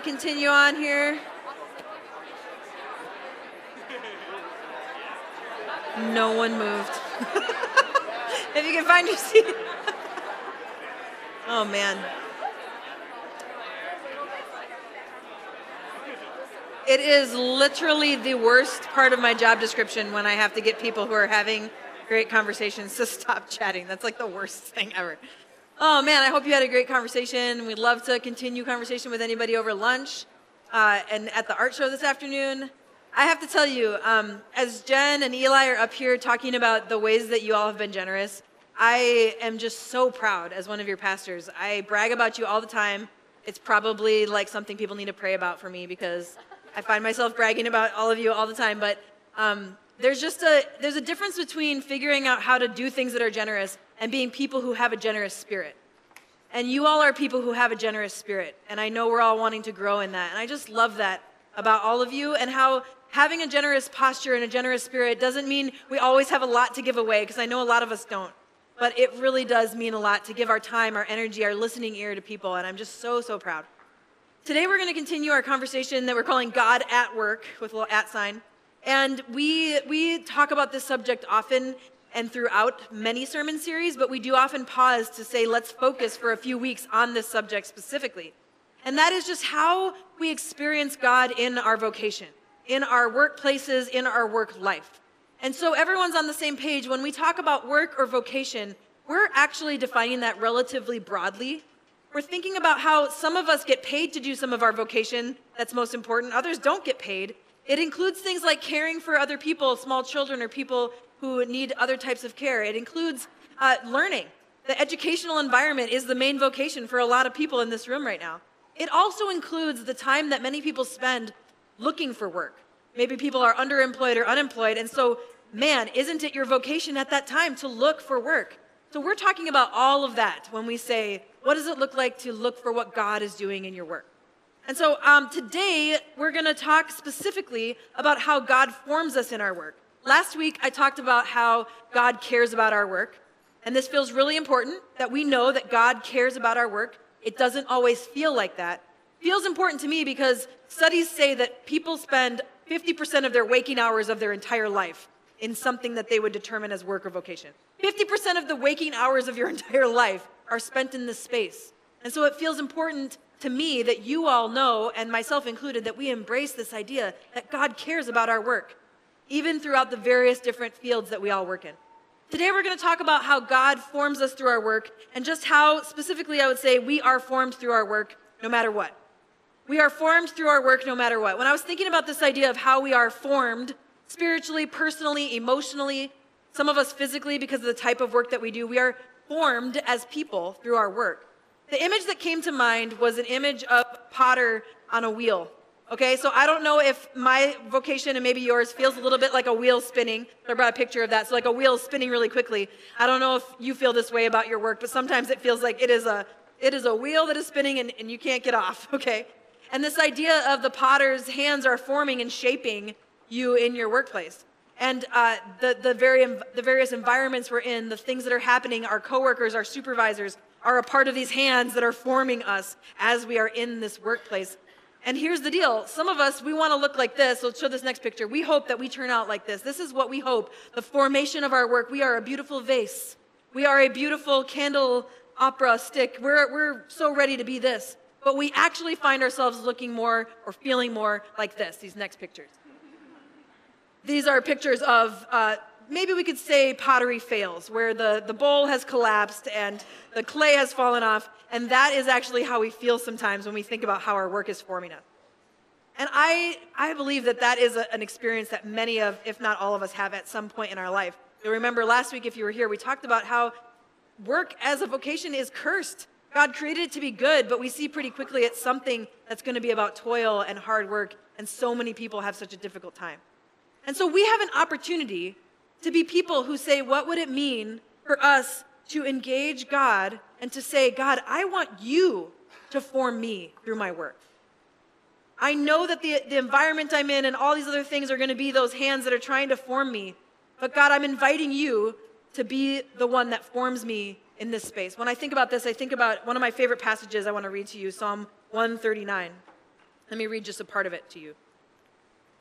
to continue on here. No one moved. if you can find your seat. oh, man. It is literally the worst part of my job description when I have to get people who are having great conversations to stop chatting. That's like the worst thing ever. Oh man, I hope you had a great conversation. We'd love to continue conversation with anybody over lunch uh, and at the art show this afternoon. I have to tell you, um, as Jen and Eli are up here talking about the ways that you all have been generous, I am just so proud as one of your pastors. I brag about you all the time. It's probably like something people need to pray about for me because I find myself bragging about all of you all the time. But um, there's just a there's a difference between figuring out how to do things that are generous and being people who have a generous spirit. And you all are people who have a generous spirit, and I know we're all wanting to grow in that. And I just love that about all of you and how having a generous posture and a generous spirit doesn't mean we always have a lot to give away, because I know a lot of us don't. But it really does mean a lot to give our time, our energy, our listening ear to people, and I'm just so, so proud. Today we're going to continue our conversation that we're calling God at Work with a little at sign. And we, we talk about this subject often and throughout many sermon series, but we do often pause to say, let's focus for a few weeks on this subject specifically. And that is just how we experience God in our vocation in our workplaces, in our work life. And so everyone's on the same page. When we talk about work or vocation, we're actually defining that relatively broadly. We're thinking about how some of us get paid to do some of our vocation that's most important, others don't get paid. It includes things like caring for other people, small children, or people who need other types of care. It includes uh, learning. The educational environment is the main vocation for a lot of people in this room right now. It also includes the time that many people spend looking for work. Maybe people are underemployed or unemployed. And so, man, isn't it your vocation at that time to look for work? So, we're talking about all of that when we say, what does it look like to look for what God is doing in your work? And so, um, today, we're going to talk specifically about how God forms us in our work. Last week, I talked about how God cares about our work. And this feels really important that we know that God cares about our work. It doesn't always feel like that, feels important to me because studies say that people spend 50% of their waking hours of their entire life in something that they would determine as work or vocation. 50% of the waking hours of your entire life are spent in this space. And so it feels important to me that you all know, and myself included, that we embrace this idea that God cares about our work, even throughout the various different fields that we all work in. Today, we're going to talk about how God forms us through our work, and just how, specifically, I would say, we are formed through our work no matter what. We are formed through our work no matter what. When I was thinking about this idea of how we are formed spiritually, personally, emotionally, some of us physically because of the type of work that we do, we are formed as people through our work. The image that came to mind was an image of potter on a wheel. Okay, so I don't know if my vocation and maybe yours feels a little bit like a wheel spinning. I brought a picture of that. So, like a wheel spinning really quickly. I don't know if you feel this way about your work, but sometimes it feels like it is a it is a wheel that is spinning and, and you can't get off. Okay, and this idea of the potter's hands are forming and shaping you in your workplace. And uh, the, the, very, the various environments we're in, the things that are happening, our coworkers, our supervisors, are a part of these hands that are forming us as we are in this workplace. And here's the deal. Some of us, we want to look like this. Let's show this next picture. We hope that we turn out like this. This is what we hope. The formation of our work. We are a beautiful vase. We are a beautiful candle opera stick. We're, we're so ready to be this but we actually find ourselves looking more or feeling more like this, these next pictures. These are pictures of uh, maybe we could say pottery fails, where the, the bowl has collapsed and the clay has fallen off, and that is actually how we feel sometimes when we think about how our work is forming us. And I, I believe that that is a, an experience that many of, if not all of us, have at some point in our life. You'll remember last week, if you were here, we talked about how work as a vocation is cursed. God created it to be good, but we see pretty quickly it's something that's going to be about toil and hard work, and so many people have such a difficult time. And so we have an opportunity to be people who say, What would it mean for us to engage God and to say, God, I want you to form me through my work? I know that the, the environment I'm in and all these other things are going to be those hands that are trying to form me. But God, I'm inviting you to be the one that forms me in this space. When I think about this, I think about one of my favorite passages I want to read to you Psalm 139. Let me read just a part of it to you.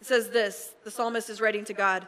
It says this the psalmist is writing to God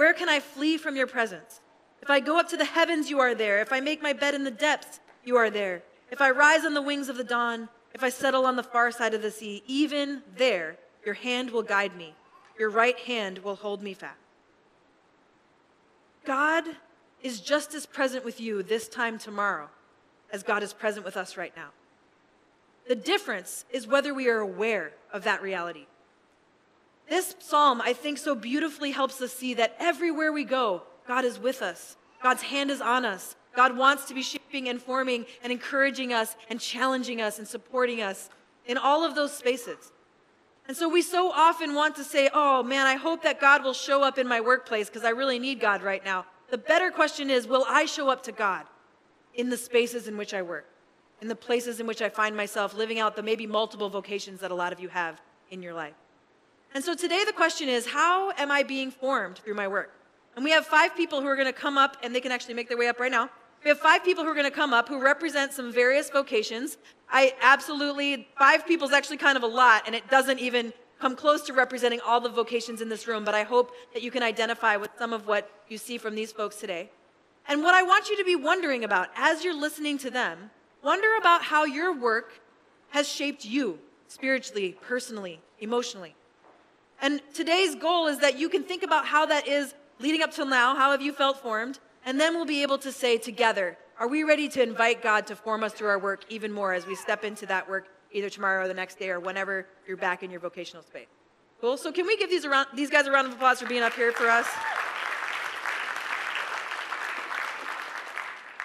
Where can I flee from your presence? If I go up to the heavens, you are there. If I make my bed in the depths, you are there. If I rise on the wings of the dawn, if I settle on the far side of the sea, even there your hand will guide me. Your right hand will hold me fast. God is just as present with you this time tomorrow as God is present with us right now. The difference is whether we are aware of that reality. This psalm, I think, so beautifully helps us see that everywhere we go, God is with us. God's hand is on us. God wants to be shaping and forming and encouraging us and challenging us and supporting us in all of those spaces. And so we so often want to say, oh man, I hope that God will show up in my workplace because I really need God right now. The better question is, will I show up to God in the spaces in which I work, in the places in which I find myself living out the maybe multiple vocations that a lot of you have in your life? And so today the question is, how am I being formed through my work? And we have five people who are going to come up, and they can actually make their way up right now. We have five people who are going to come up who represent some various vocations. I absolutely, five people is actually kind of a lot, and it doesn't even come close to representing all the vocations in this room, but I hope that you can identify with some of what you see from these folks today. And what I want you to be wondering about as you're listening to them, wonder about how your work has shaped you spiritually, personally, emotionally. And today's goal is that you can think about how that is leading up till now. How have you felt formed? And then we'll be able to say together, are we ready to invite God to form us through our work even more as we step into that work either tomorrow or the next day or whenever you're back in your vocational space? Cool. So can we give these, around, these guys a round of applause for being up here for us?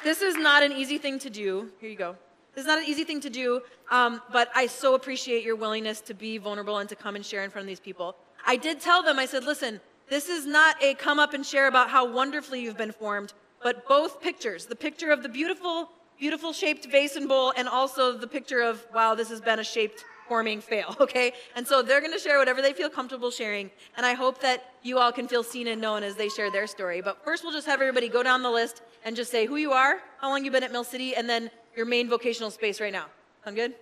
This is not an easy thing to do. Here you go. This is not an easy thing to do, um, but I so appreciate your willingness to be vulnerable and to come and share in front of these people. I did tell them, I said, listen, this is not a come up and share about how wonderfully you've been formed, but both pictures the picture of the beautiful, beautiful shaped vase and bowl, and also the picture of, wow, this has been a shaped forming fail, okay? And so they're to share whatever they feel comfortable sharing, and I hope that you all can feel seen and known as they share their story. But first, we'll just have everybody go down the list and just say who you are, how long you've been at Mill City, and then your main vocational space right now. Sound good?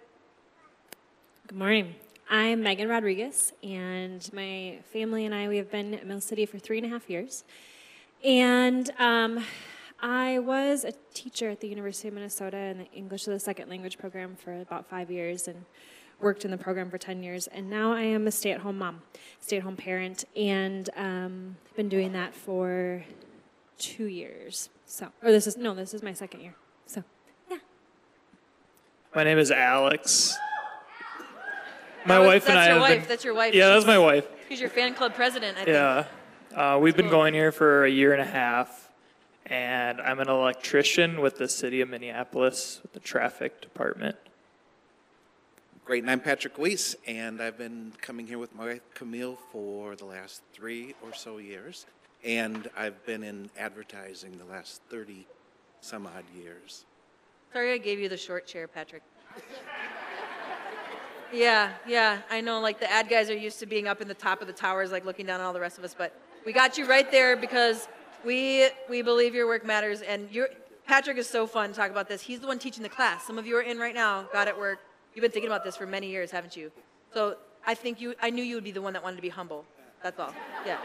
Good morning. I'm Megan Rodriguez, and my family and I, we have been at Mill City for three and a half years. And um, I was a teacher at the University of Minnesota in the English as a Second Language program for about five years and worked in the program for 10 years. And now I am a stay at home mom, stay at home parent, and um, I've been doing that for two years. So, or this is, no, this is my second year. So, yeah. My name is Alex. My That was- wife and that's I your have wife. been. That's your wife. Yeah, that's my wife. She's your fan club president, I think. Yeah, uh, we've been Cool. going here for a year and a half, and I'm an electrician with the city of Minneapolis with the traffic department. Great, and I'm Patrick Weiss, and I've been coming here with my wife Camille for the last three or so years, and I've been in advertising the last 30 some odd years. Sorry I gave you the short chair, Patrick. Yeah, yeah, I know. Like the ad guys are used to being up in the top of the towers, like looking down on all the rest of us. But we got you right there because we we believe your work matters. And your Patrick is so fun to talk about this. He's the one teaching the class. Some of you are in right now. God at work. You've been thinking about this for many years, haven't you? So I think you. I knew you would be the one that wanted to be humble. That's all. Yeah.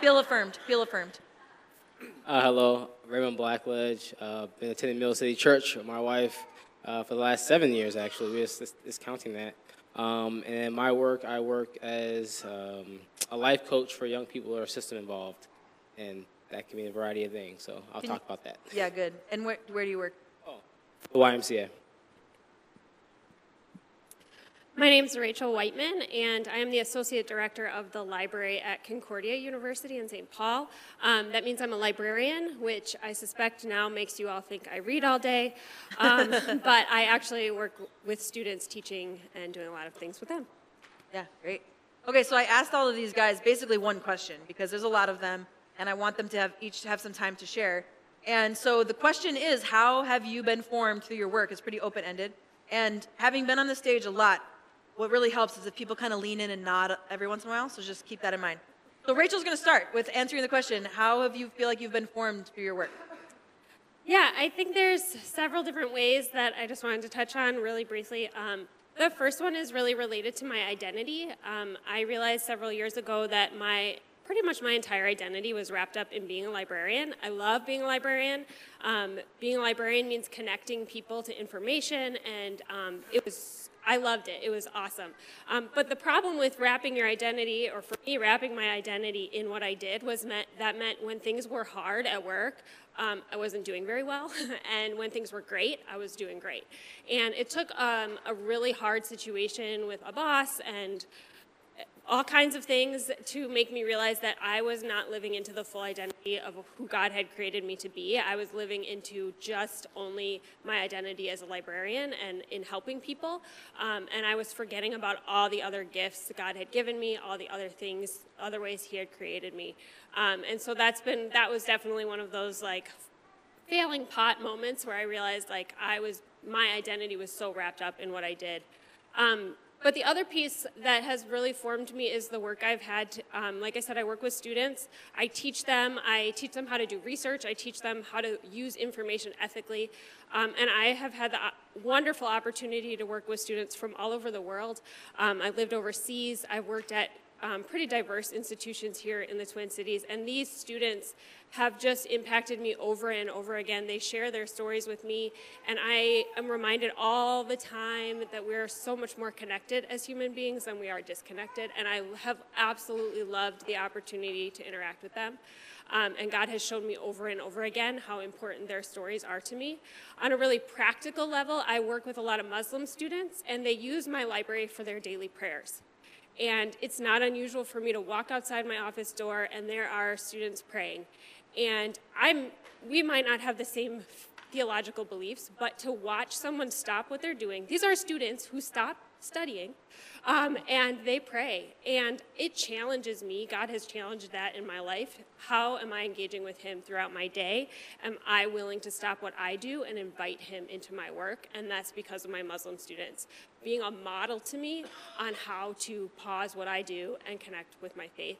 Feel affirmed. Feel affirmed. Uh, hello, Raymond Blackledge. Uh, been attending Mill City Church with my wife uh, for the last seven years, actually. We're just, just, just counting that. Um, and in my work, I work as um, a life coach for young people who are system involved. And that can be a variety of things, so I'll Can talk you- about that. Yeah, good. And where where do you work? The YMCA. My name is Rachel Whiteman, and I am the Associate Director of the Library at Concordia University in St. Paul. Um, that means I'm a librarian, which I suspect now makes you all think I read all day. Um, but I actually work with students teaching and doing a lot of things with them. Yeah, great. Okay, so I asked all of these guys basically one question because there's a lot of them, and I want them to have each have some time to share. And so the question is, how have you been formed through your work? It's pretty open ended. And having been on the stage a lot, what really helps is if people kind of lean in and nod every once in a while. So just keep that in mind. So Rachel's going to start with answering the question: How have you feel like you've been formed through your work? Yeah, I think there's several different ways that I just wanted to touch on really briefly. Um, the first one is really related to my identity. Um, I realized several years ago that my pretty much my entire identity was wrapped up in being a librarian. I love being a librarian. Um, being a librarian means connecting people to information, and um, it was I loved it. It was awesome. Um, but the problem with wrapping your identity, or for me, wrapping my identity in what I did, was meant that meant when things were hard at work, um, I wasn't doing very well, and when things were great, I was doing great. And it took um, a really hard situation with a boss and all kinds of things to make me realize that I was not living into the full identity of who God had created me to be. I was living into just only my identity as a librarian and in helping people. Um, and I was forgetting about all the other gifts God had given me, all the other things, other ways He had created me. Um, and so that's been, that was definitely one of those like failing pot moments where I realized like I was, my identity was so wrapped up in what I did. Um, but the other piece that has really formed me is the work I've had. To, um, like I said, I work with students. I teach them. I teach them how to do research. I teach them how to use information ethically. Um, and I have had the uh, wonderful opportunity to work with students from all over the world. Um, I've lived overseas. I've worked at um, pretty diverse institutions here in the Twin Cities, and these students have just impacted me over and over again. They share their stories with me, and I am reminded all the time that we're so much more connected as human beings than we are disconnected, and I have absolutely loved the opportunity to interact with them. Um, and God has shown me over and over again how important their stories are to me. On a really practical level, I work with a lot of Muslim students, and they use my library for their daily prayers. And it's not unusual for me to walk outside my office door and there are students praying. And I'm, we might not have the same theological beliefs, but to watch someone stop what they're doing, these are students who stop studying um, and they pray. And it challenges me. God has challenged that in my life. How am I engaging with Him throughout my day? Am I willing to stop what I do and invite Him into my work? And that's because of my Muslim students being a model to me on how to pause what I do and connect with my faith.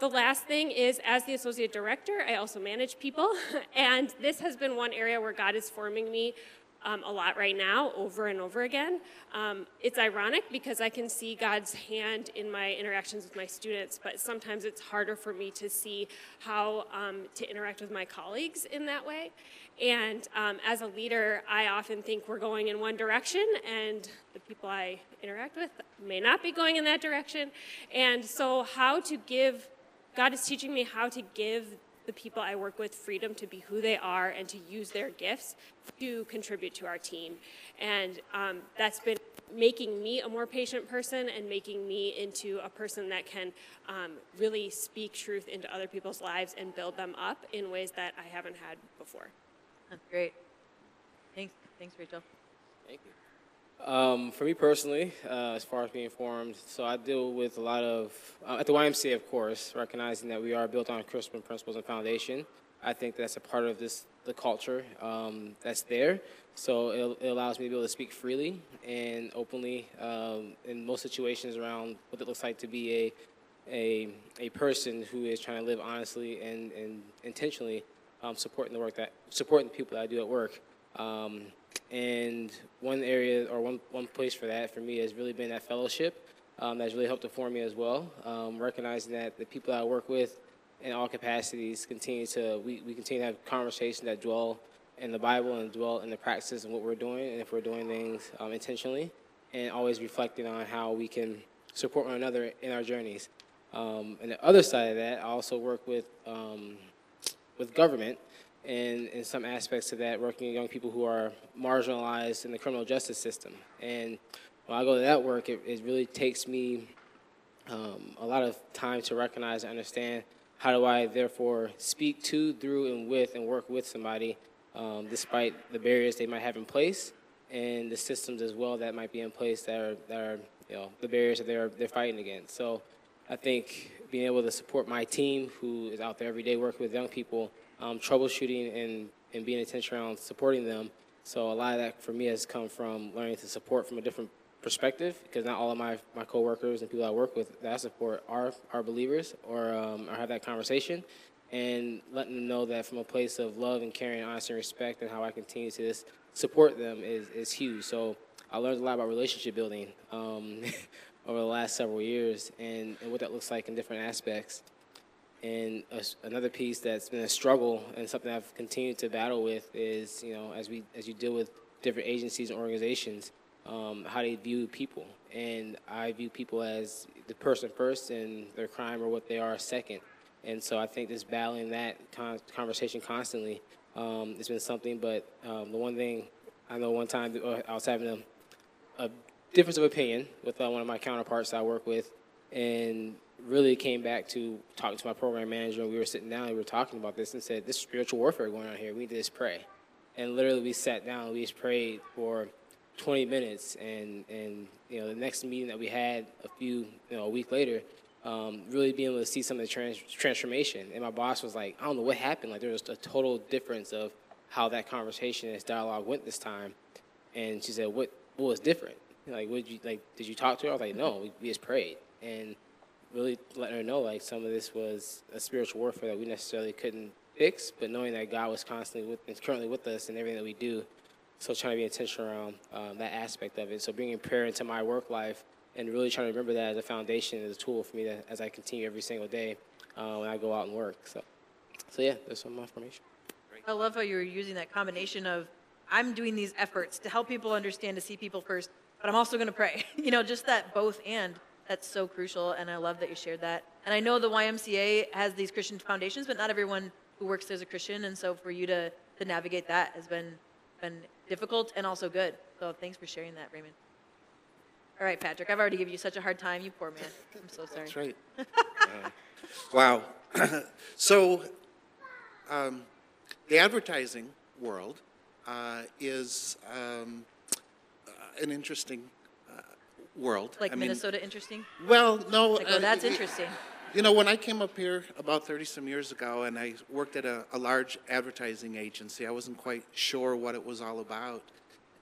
The last thing is, as the associate director, I also manage people, and this has been one area where God is forming me um, a lot right now, over and over again. Um, it's ironic because I can see God's hand in my interactions with my students, but sometimes it's harder for me to see how um, to interact with my colleagues in that way. And um, as a leader, I often think we're going in one direction, and the people I interact with may not be going in that direction. And so, how to give God is teaching me how to give the people I work with freedom to be who they are and to use their gifts to contribute to our team. And um, that's been making me a more patient person and making me into a person that can um, really speak truth into other people's lives and build them up in ways that I haven't had before. That's great. Thanks, thanks, Rachel. Thank you. Um, for me personally, uh, as far as being formed, so I deal with a lot of, uh, at the YMCA, of course, recognizing that we are built on Christian principles and foundation. I think that's a part of this, the culture um, that's there. So it, it, allows me to be able to speak freely and openly um, in most situations around what it looks like to be a, a, a person who is trying to live honestly and, and intentionally um, supporting the work that, supporting the people that I do at work. And one area or one, one place for that for me has really been that fellowship. Um, that's really helped to form me as well. Um, recognizing that the people that I work with in all capacities continue to, we, we continue to have conversations that dwell in the Bible and dwell in the practices and what we're doing and if we're doing things um, intentionally and always reflecting on how we can support one another in our journeys. Um, and the other side of that, I also work with, um, with government and in some aspects of that, working with young people who are marginalized in the criminal justice system. And when I go to that work, it, it really takes me um, a lot of time to recognize and understand how do I therefore speak to, through, and with, and work with somebody um, despite the barriers they might have in place and the systems as well that might be in place that are, that are you know, the barriers that they're, they're fighting against. So I think being able to support my team, who is out there every day working with young people, um, troubleshooting and, and being intentional around supporting them. So a lot of that for me has come from learning to support from a different perspective, because not all of my, my coworkers and people I work with that I support are, are believers or, um, or have that conversation. And letting them know that from a place of love and caring, honesty, and respect, and how I continue to support them is, is huge. So I learned a lot about relationship building um, over the last several years and, and what that looks like in different aspects. And a another piece that's been a struggle and something I've continued to battle with is, you know, as we as you deal with different agencies and organizations, um, how they view people. And I view people as the person first and their crime or what they are second. And so I think just battling that con- conversation constantly um, has been something. But um, the one thing I know one time uh, I was having a, a difference of opinion with uh, one of my counterparts I work with, and really came back to talking to my program manager. And we were sitting down and we were talking about this and said, "This spiritual warfare going on here. We need to just pray." And literally, we sat down. and We just prayed for 20 minutes, and and you know the next meeting that we had a few you know a week later, um, really being able to see some of the trans- transformation. And my boss was like, "I don't know what happened. Like there was a total difference of how that conversation, this dialogue went this time." And she said, "What what was different? Like, did you like? Did you talk to her?" I was like, "No, we, we just prayed." And really letting her know like some of this was a spiritual warfare that we necessarily couldn't fix, but knowing that God was constantly with, is currently with us in everything that we do. So trying to be intentional around um, that aspect of it. So bringing prayer into my work life and really trying to remember that as a foundation, as a tool for me to, as I continue every single day uh, when I go out and work. So, so yeah, there's some information. I love how you were using that combination of I'm doing these efforts to help people understand to see people first, but I'm also going to pray. you know, just that both and. That's so crucial, and I love that you shared that. And I know the YMCA has these Christian foundations, but not everyone who works there is a Christian, and so for you to, to navigate that has been been difficult and also good. So thanks for sharing that, Raymond. All right, Patrick, I've already given you such a hard time, you poor man. I'm so sorry. That's right. Uh, wow. so, um, the advertising world uh, is um, uh, an interesting world. Like I mean, Minnesota interesting? Well, no. Like, oh, uh, that's y- interesting. You know, when I came up here about 30 some years ago and I worked at a, a large advertising agency, I wasn't quite sure what it was all about.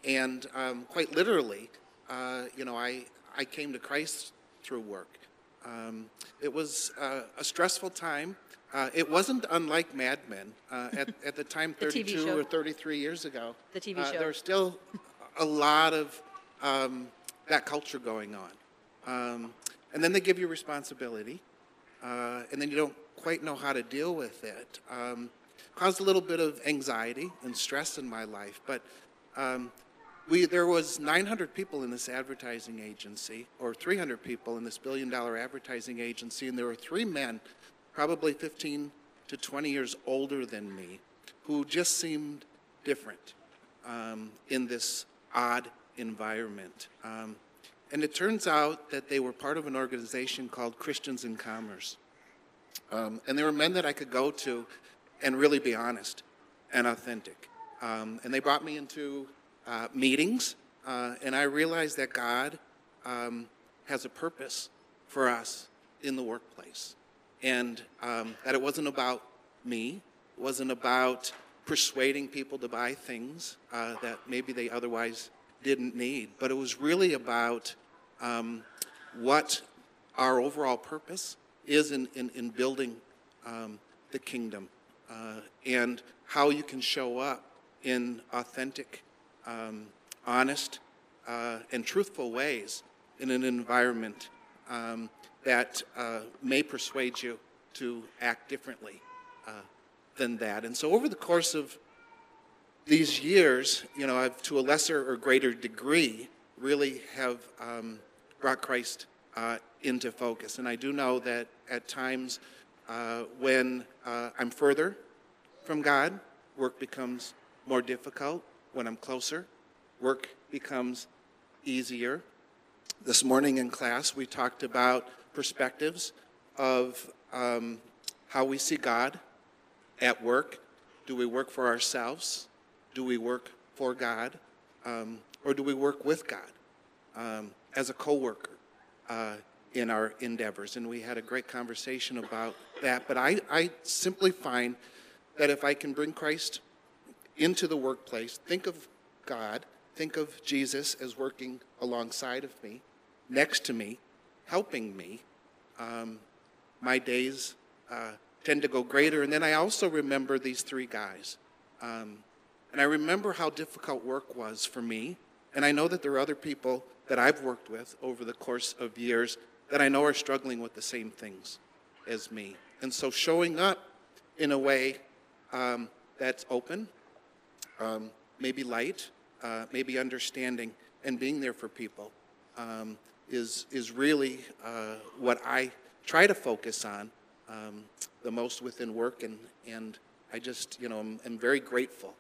And um, quite literally, uh, you know, I, I came to Christ through work. Um, it was uh, a stressful time. Uh, it wasn't unlike Mad Men uh, at, at the time, 32 show. or 33 years ago. The TV uh, show. There was still a lot of um, that culture going on. Um, and then they give you responsibility, uh, and then you don't quite know how to deal with it. Um, caused a little bit of anxiety and stress in my life, but um, we, there was 900 people in this advertising agency, or 300 people in this billion-dollar advertising agency, and there were three men, probably 15 to 20 years older than me, who just seemed different um, in this odd environment. Um, and it turns out that they were part of an organization called Christians in Commerce. Um, and they were men that I could go to and really be honest and authentic. Um, and they brought me into uh, meetings, uh, and I realized that God um, has a purpose for us in the workplace. And um, that it wasn't about me, it wasn't about persuading people to buy things uh, that maybe they otherwise didn't need, but it was really about um, what our overall purpose is in, in, in building um, the kingdom uh, and how you can show up in authentic, um, honest, uh, and truthful ways in an environment um, that uh, may persuade you to act differently uh, than that. And so, over the course of these years, you know, I've to a lesser or greater degree really have um, brought Christ uh, into focus. And I do know that at times uh, when uh, I'm further from God, work becomes more difficult. When I'm closer, work becomes easier. This morning in class, we talked about perspectives of um, how we see God at work. Do we work for ourselves? Do we work for God? Um, or do we work with God um, as a coworker? Uh, in our endeavors. And we had a great conversation about that. But I, I simply find that if I can bring Christ into the workplace, think of God, think of Jesus as working alongside of me, next to me, helping me, um, my days uh, tend to go greater. And then I also remember these three guys. Um, and I remember how difficult work was for me. And I know that there are other people that I've worked with over the course of years that I know are struggling with the same things as me. And so showing up in a way um, that's open, um, maybe light, uh, maybe understanding, and being there for people um, is, is really uh, what I try to focus on um, the most within work. And, and I just, you know, I'm, I'm very grateful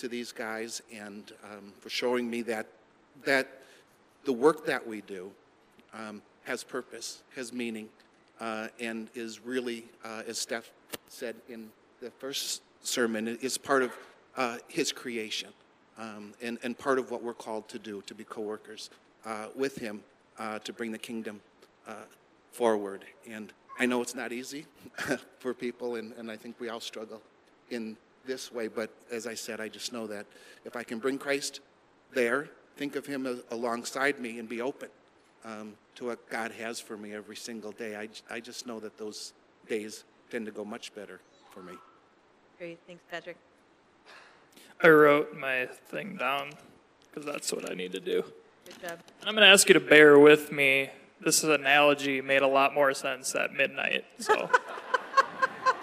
to these guys and um, for showing me that, that the work that we do um, has purpose, has meaning, uh, and is really, uh, as Steph said in the first sermon, is part of uh, his creation um, and, and part of what we're called to do, to be co-workers uh, with him uh, to bring the kingdom uh, forward. And I know it's not easy for people, and, and I think we all struggle in this way, but as I said, I just know that if I can bring Christ there, think of him a- alongside me and be open um, to what God has for me every single day, I, I just know that those days tend to go much better for me. Great, thanks, Patrick. I wrote my thing down because that's what I need to do. Good job. I'm going to ask you to bear with me. This analogy made a lot more sense at midnight. So,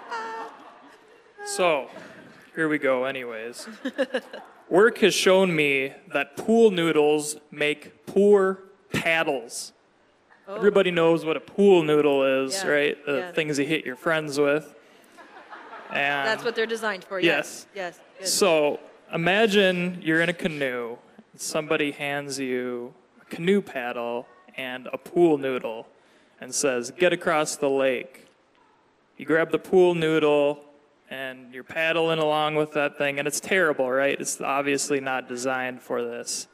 so here we go. Anyways, work has shown me that pool noodles make poor paddles. Oh. Everybody knows what a pool noodle is, Yeah, right? The yeah. things you hit your friends with. And That's what they're designed for, yes. Yes, good. so imagine you're in a canoe, and somebody hands you a canoe paddle and a pool noodle and says, Get across the lake. You grab the pool noodle and you're paddling along with that thing, and it's terrible, right? It's obviously not designed for this.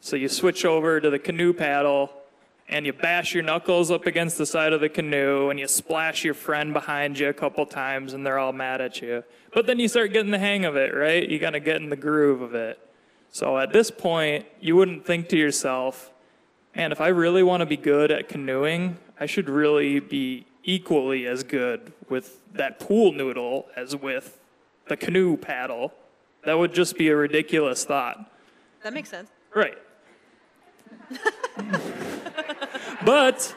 So you switch over to the canoe paddle and you bash your knuckles up against the side of the canoe and you splash your friend behind you a couple times and they're all mad at you. But then you start getting the hang of it, right? You gotta get in the groove of it. So at this point, you wouldn't think to yourself, man, if I really want to be good at canoeing, I should really be equally as good with that pool noodle as with the canoe paddle. That would just be a ridiculous thought. That makes sense. Right. but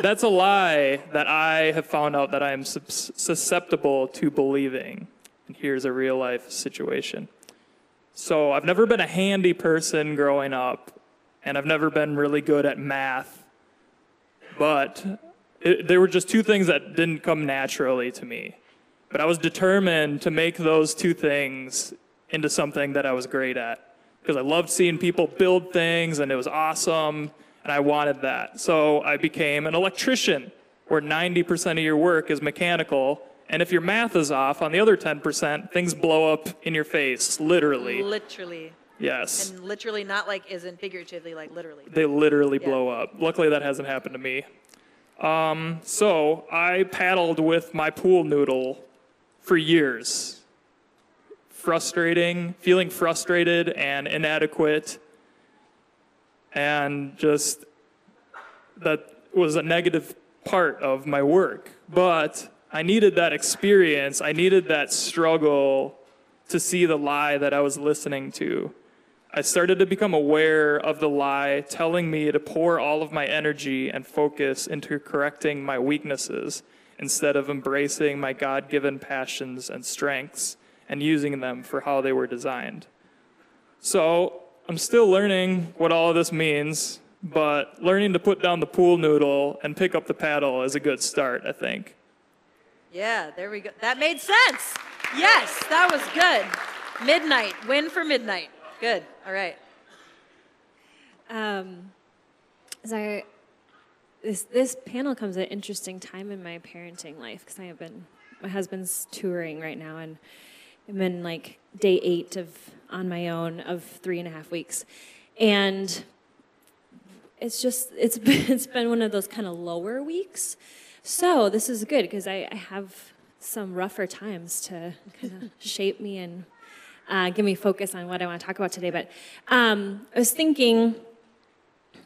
that's a lie that I have found out that I am susceptible to believing. And here's a real life situation. So I've never been a handy person growing up, and I've never been really good at math. But it, there were just two things that didn't come naturally to me. But I was determined to make those two things into something that I was great at because I loved seeing people build things and it was awesome and I wanted that. So I became an electrician where 90% of your work is mechanical. And if your math is off on the other 10%, things blow up in your face, literally. Literally. Yes. And literally, not like isn't figuratively, like literally. They literally Yeah. blow up. Luckily, that hasn't happened to me. Um, so I paddled with my pool noodle for years. Frustrating, feeling frustrated and inadequate. And just that was a negative part of my work. But I needed that experience, I needed that struggle to see the lie that I was listening to. I started to become aware of the lie telling me to pour all of my energy and focus into correcting my weaknesses instead of embracing my God given passions and strengths and using them for how they were designed. So I'm still learning what all of this means, but learning to put down the pool noodle and pick up the paddle is a good start, I think. Yeah, there we go. That made sense. Yes, that was good. Midnight. Win for midnight. Good. All right. Um, so this this panel comes at an interesting time in my parenting life because I have been my husband's touring right now and I'm in like day eight of on my own of three and a half weeks, and it's just it's been, it's been one of those kind of lower weeks. So this is good because I, I have some rougher times to kind of shape me and uh, give me focus on what I want to talk about today. But um, I was thinking,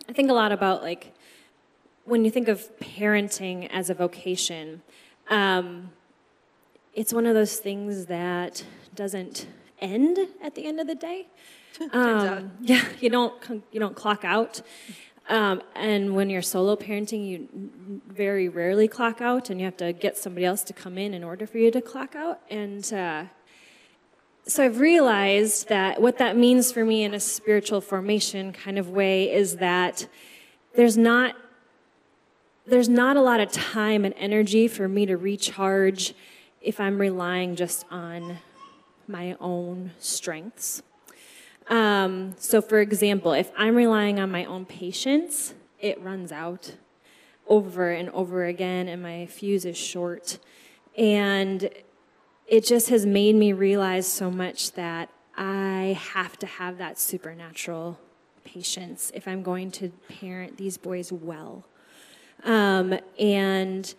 I think a lot about like when you think of parenting as a vocation. Um, it's one of those things that doesn't end at the end of the day. Um, yeah, you don't you don't clock out. Um, and when you're solo parenting, you very rarely clock out, and you have to get somebody else to come in in order for you to clock out. And uh, so I've realized that what that means for me in a spiritual formation kind of way is that there's not there's not a lot of time and energy for me to recharge if I'm relying just on my own strengths. Um, so, for example, if I'm relying on my own patience, it runs out over and over again, and my fuse is short. And it just has made me realize so much that I have to have that supernatural patience if I'm going to parent these boys well. Um, and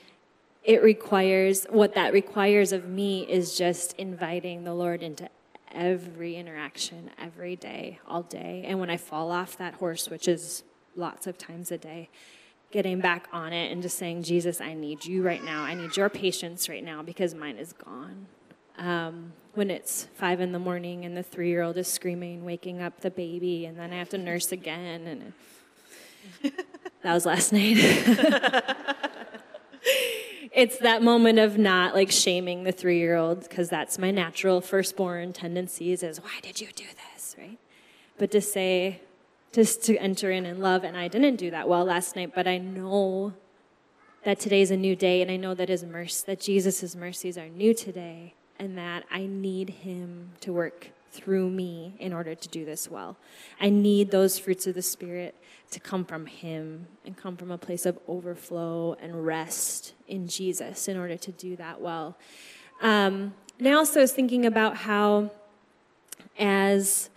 it requires, what that requires of me is just inviting the Lord into every interaction, every day, all day. And when I fall off that horse, which is lots of times a day, getting back on it and just saying, Jesus, I need you right now. I need your patience right now because mine is gone. Um, when it's five in the morning and the three year old is screaming, waking up the baby, and then I have to nurse again. And that was last night. it's that moment of not like shaming the three year old because that's my natural firstborn tendencies is why did you do this right but to say just to enter in and love and i didn't do that well last night but i know that today's a new day and i know that his mercy that jesus' mercies are new today and that i need him to work through me in order to do this well i need those fruits of the spirit to come from Him and come from a place of overflow and rest in Jesus in order to do that well. Um, and I also was thinking about how, as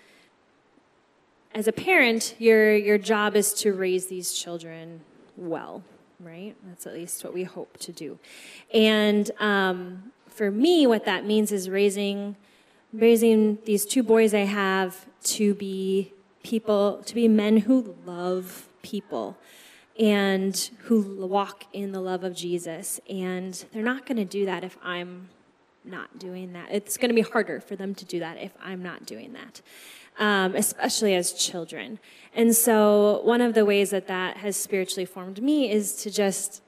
as a parent, your your job is to raise these children well, right? That's at least what we hope to do. And um, for me, what that means is raising raising these two boys I have to be people, to be men who love people and who walk in the love of Jesus. And they're not going to do that if I'm not doing that. It's going to be harder for them to do that if I'm not doing that, um, especially as children. And so, one of the ways that that has spiritually formed me is to just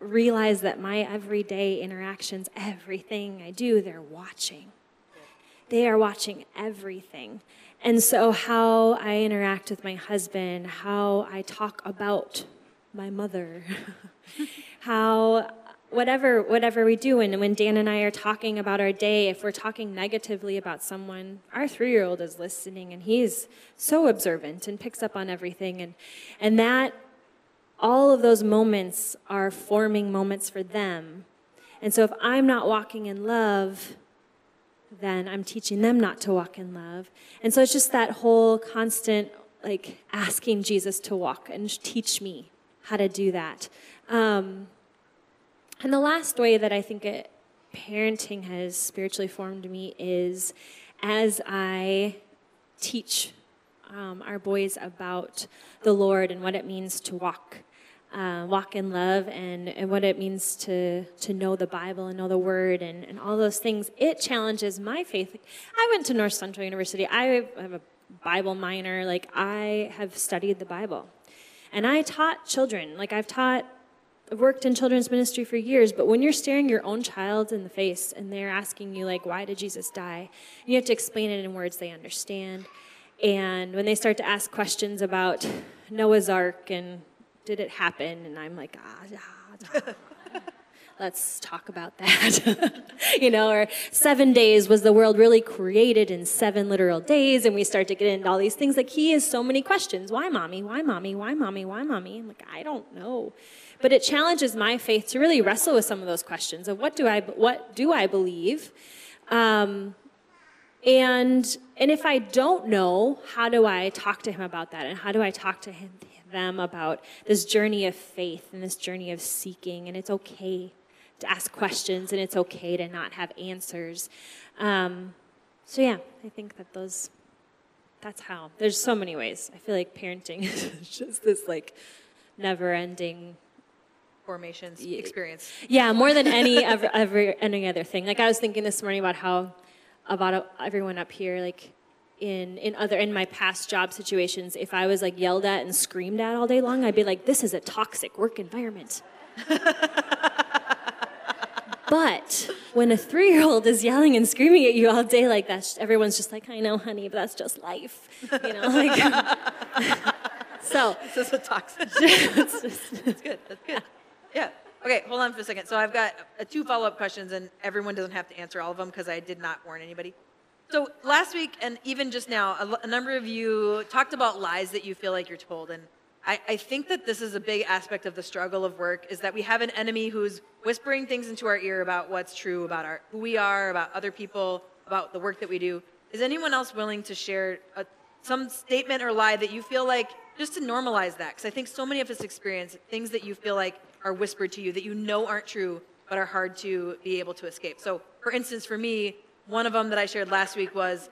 realize that my everyday interactions, everything I do, they're watching. They are watching everything. And so, how I interact with my husband, how I talk about my mother, how whatever whatever we do and when Dan and I are talking about our day if we're talking negatively about someone our 3-year-old is listening and he's so observant and picks up on everything and and that all of those moments are forming moments for them and so if I'm not walking in love then I'm teaching them not to walk in love. And so it's just that whole constant, like, asking Jesus to walk and teach me how to do that. Um, and the last way that I think it, parenting has spiritually formed me is as I teach um, our boys about the Lord and what it means to walk uh, walk in love and, and what it means to, to know the Bible and know the Word and, and all those things, it challenges my faith. I went to North Central University. I have a Bible minor. Like, I have studied the Bible. And I taught children. Like, I've taught, I've worked in children's ministry for years, but when you're staring your own child in the face and they're asking you, like, why did Jesus die? You have to explain it in words they understand. And when they start to ask questions about Noah's Ark and did it happen? And I'm like, ah, ah, ah. let's talk about that. you know, or seven days, was the world really created in seven literal days? And we start to get into all these things. Like, he has so many questions. Why, mommy? Why, mommy? Why, mommy? Why, mommy? I'm like, I don't know. But it challenges my faith to really wrestle with some of those questions of what do I, what do I believe? Um, and and if I don't know, how do I talk to him about that? And how do I talk to him them about this journey of faith and this journey of seeking, and it's okay to ask questions and it's okay to not have answers. Um, so yeah, I think that those that's how. There's so many ways. I feel like parenting is just this like never-ending Formations, experience. yeah, more than any ever, ever any other thing. Like I was thinking this morning about how about everyone up here, like in in other in my past job situations, if I was like yelled at and screamed at all day long, I'd be like, "This is a toxic work environment." but when a three year old is yelling and screaming at you all day like that, everyone's just like, "I know, honey, but that's just life," you know. Like, so This is a toxic. it's just, That's good. That's good. Yeah. Okay, hold on for a second. So I've got uh, two follow-up questions, and everyone doesn't have to answer all of them because I did not warn anybody. So last week, and even just now, a, number of you talked about lies that you feel like you're told, and I, I think that this is a big aspect of the struggle of work is that we have an enemy who's whispering things into our ear about what's true about our who we are, about other people, about the work that we do. Is anyone else willing to share a, some statement or lie that you feel like just to normalize that? Because I think so many of us experience things that you feel like are whispered to you that you know aren't true but are hard to be able to escape. So, for instance, for me, one of them that I shared last week was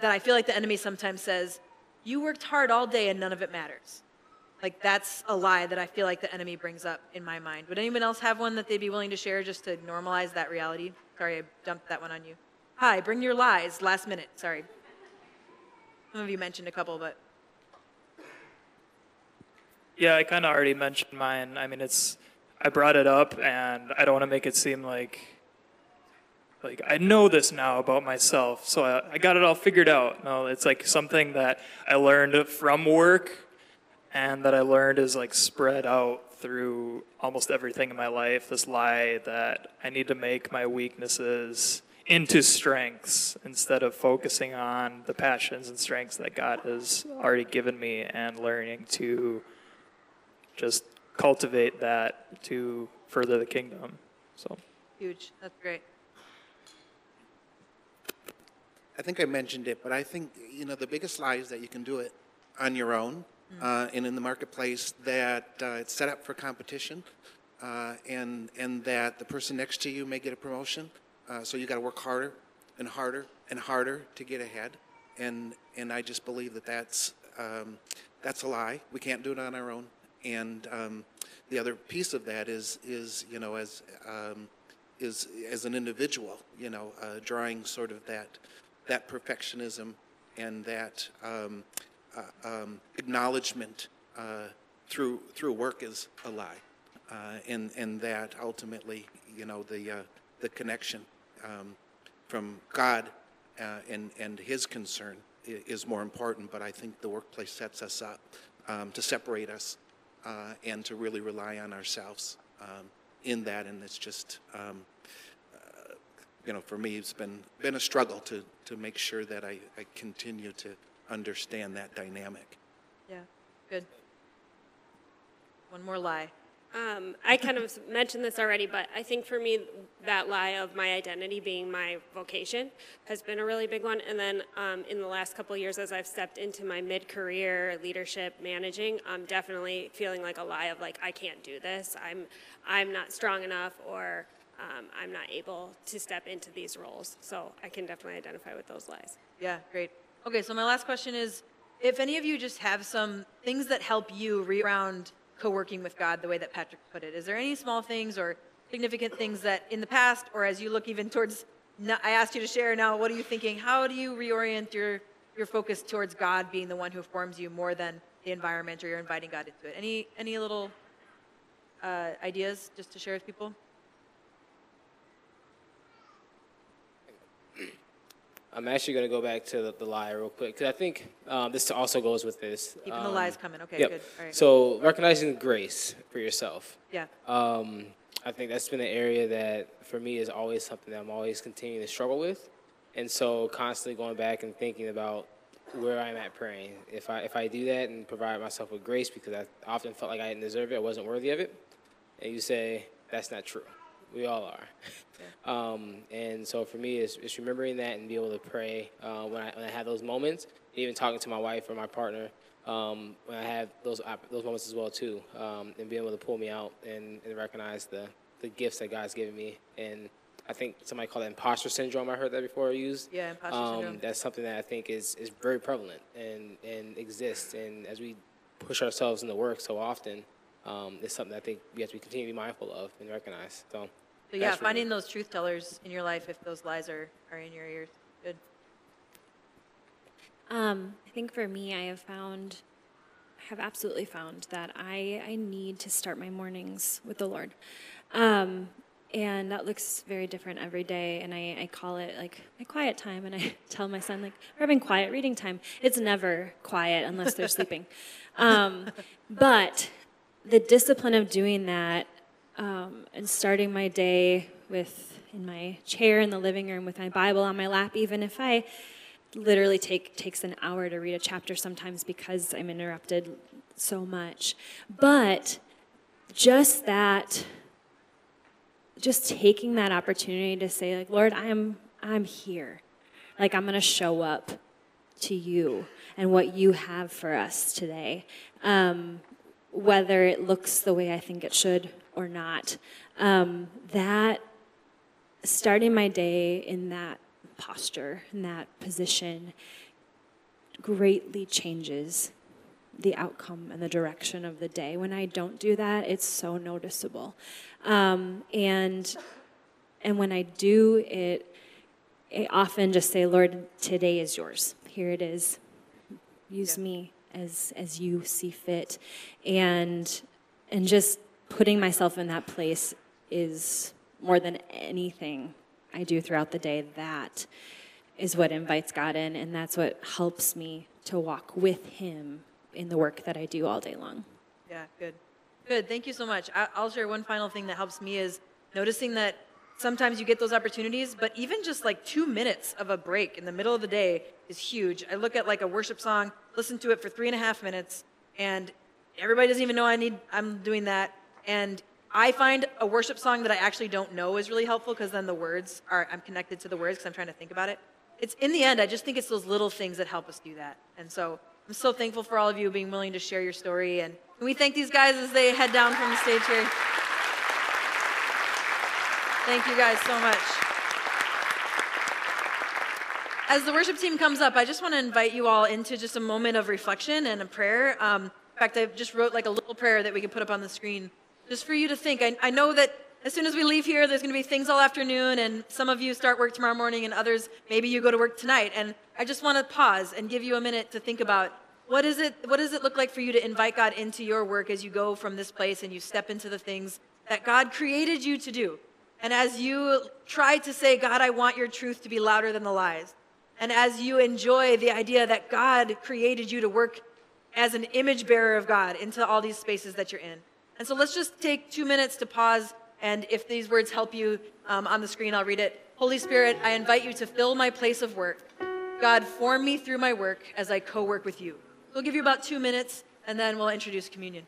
that I feel like the enemy sometimes says, You worked hard all day and none of it matters. Like, that's a lie that I feel like the enemy brings up in my mind. Would anyone else have one that they'd be willing to share just to normalize that reality? Sorry, I dumped that one on you. Hi, bring your lies last minute. Sorry. Some of you mentioned a couple, but Yeah, I kind of already mentioned mine. I mean, it's I brought it up, and I don't want to make it seem like like I know this now about myself, so I, I got it all figured out. No, it's like something that I learned from work, and that I learned is like spread out through almost everything in my life. This lie that I need to make my weaknesses into strengths instead of focusing on the passions and strengths that God has already given me and learning to just cultivate that to further the kingdom. So, huge. That's great. I think I mentioned it, but I think you know the biggest lie is that you can do it on your own uh, and in the marketplace. That uh, it's set up for competition, uh, and and that the person next to you may get a promotion, uh, so you got to work harder and harder and harder to get ahead. And and I just believe that that's um, that's a lie. We can't do it on our own. And um, the other piece of that is is you know as um, is as an individual, you know, uh, drawing sort of that that perfectionism and that um, uh, um, acknowledgement uh, through through work is a lie, uh, and and that ultimately, you know, the uh, the connection um, from God uh, and and His concern is more important. But I think the workplace sets us up um, to separate us uh, and to really rely on ourselves um, in that, and it's just. You know, for me, it's been been a struggle to to make sure that I, I continue to understand that dynamic. Yeah, good. One more lie. Um, I kind of mentioned this already, but I think for me, that lie of my identity being my vocation has been a really big one. And then um, in the last couple of years, as I've stepped into my mid-career leadership managing, I'm definitely feeling like a lie of like I can't do this. I'm I'm not strong enough, or um, I'm not able to step into these roles. So I can definitely identify with those lies. Yeah, great. Okay, so my last question is if any of you just have some things that help you re- around co working with God, the way that Patrick put it, is there any small things or significant things that in the past, or as you look even towards, I asked you to share now, what are you thinking? How do you reorient your, your focus towards God being the one who forms you more than the environment or you're inviting God into it? Any, any little uh, ideas just to share with people? I'm actually going to go back to the, the lie real quick because I think um, this also goes with this. Keeping the Um, lies coming. Okay, yep. good. All right. So recognizing grace for yourself. yeah. Um, I think that's been an area that for me is always something that I'm always continuing to struggle with, and so constantly going back and thinking about where I'm at praying. If I if I do that and provide myself with grace because I often felt like I didn't deserve it, I wasn't worthy of it, and you say that's not true. We all are. Um, and so for me, it's, it's remembering that and be able to pray uh, when, I, when I have those moments. Even talking to my wife or my partner um, when I have those those moments as well too, um, and being able to pull me out and, and recognize the the gifts that God's given me. And I think somebody called it imposter syndrome. I heard that before used. Yeah, imposter um, syndrome. That's something that I think is is very prevalent and and exists. And as we push ourselves in the work so often, um, it's something that I think we have to continue to be mindful of and recognize. So. So yeah, that's for me. finding those truth tellers in your life if those lies are, are in your ears. Good. Um, I think for me, I have found, I have absolutely found that I, I need to start my mornings with the Lord. Um, and that looks very different every day. And I, I call it like my quiet time. And I tell my son, like, we're having quiet reading time. It's never quiet unless they're sleeping. Um, but the discipline of doing that um, and starting my day with in my chair in the living room with my Bible on my lap, even if I literally take takes an hour to read a chapter sometimes because I'm interrupted so much. But just that just taking that opportunity to say like Lord, I'm I'm here. Like I'm going to show up to you and what you have for us today. Um, whether it looks the way I think it should or not. Um, that starting my day in that posture, in that position, greatly changes the outcome and the direction of the day. When I don't do that, it's so noticeable. Um, and and when I do it, I often just say, Lord, today is yours. Here it is. Use me as as you see fit. And and just putting myself in that place is more than anything I do throughout the day. That is what invites God in, and that's what helps me to walk with Him in the work that I do all day long. Yeah, good. Good. Thank you so much. I'll share one final thing that helps me is noticing that sometimes you get those opportunities, but even just like two minutes of a break in the middle of the day is huge. I look at like a worship song, listen to it for three and a half minutes, and everybody doesn't even know I need. I'm doing that, and I find a worship song that I actually don't know is really helpful because then the words are I'm connected to the words because I'm trying to think about it. It's in the end, I just think it's those little things that help us do that, and so I'm so thankful for all of you being willing to share your story. And we thank these guys as they head down from the stage here? Thank you guys so much. As the worship team comes up, I just want to invite you all into just a moment of reflection and a prayer. Um, in fact, I just wrote like a little prayer that we can put up on the screen just for you to think. I, I know that as soon as we leave here, there's going to be things all afternoon, and some of you start work tomorrow morning, and others, maybe you go to work tonight. And I just want to pause and give you a minute to think about what is it, what does it look like for you to invite God into your work as you go from this place and you step into the things that God created you to do. And as you try to say, God, I want your truth to be louder than the lies. And as you enjoy the idea that God created you to work as an image bearer of God into all these spaces that you're in. And so let's just take two minutes to pause. And if these words help you um, on the screen, I'll read it. Holy Spirit, I invite you to fill my place of work. God, form me through my work as I co work with you. We'll give you about two minutes, and then we'll introduce communion.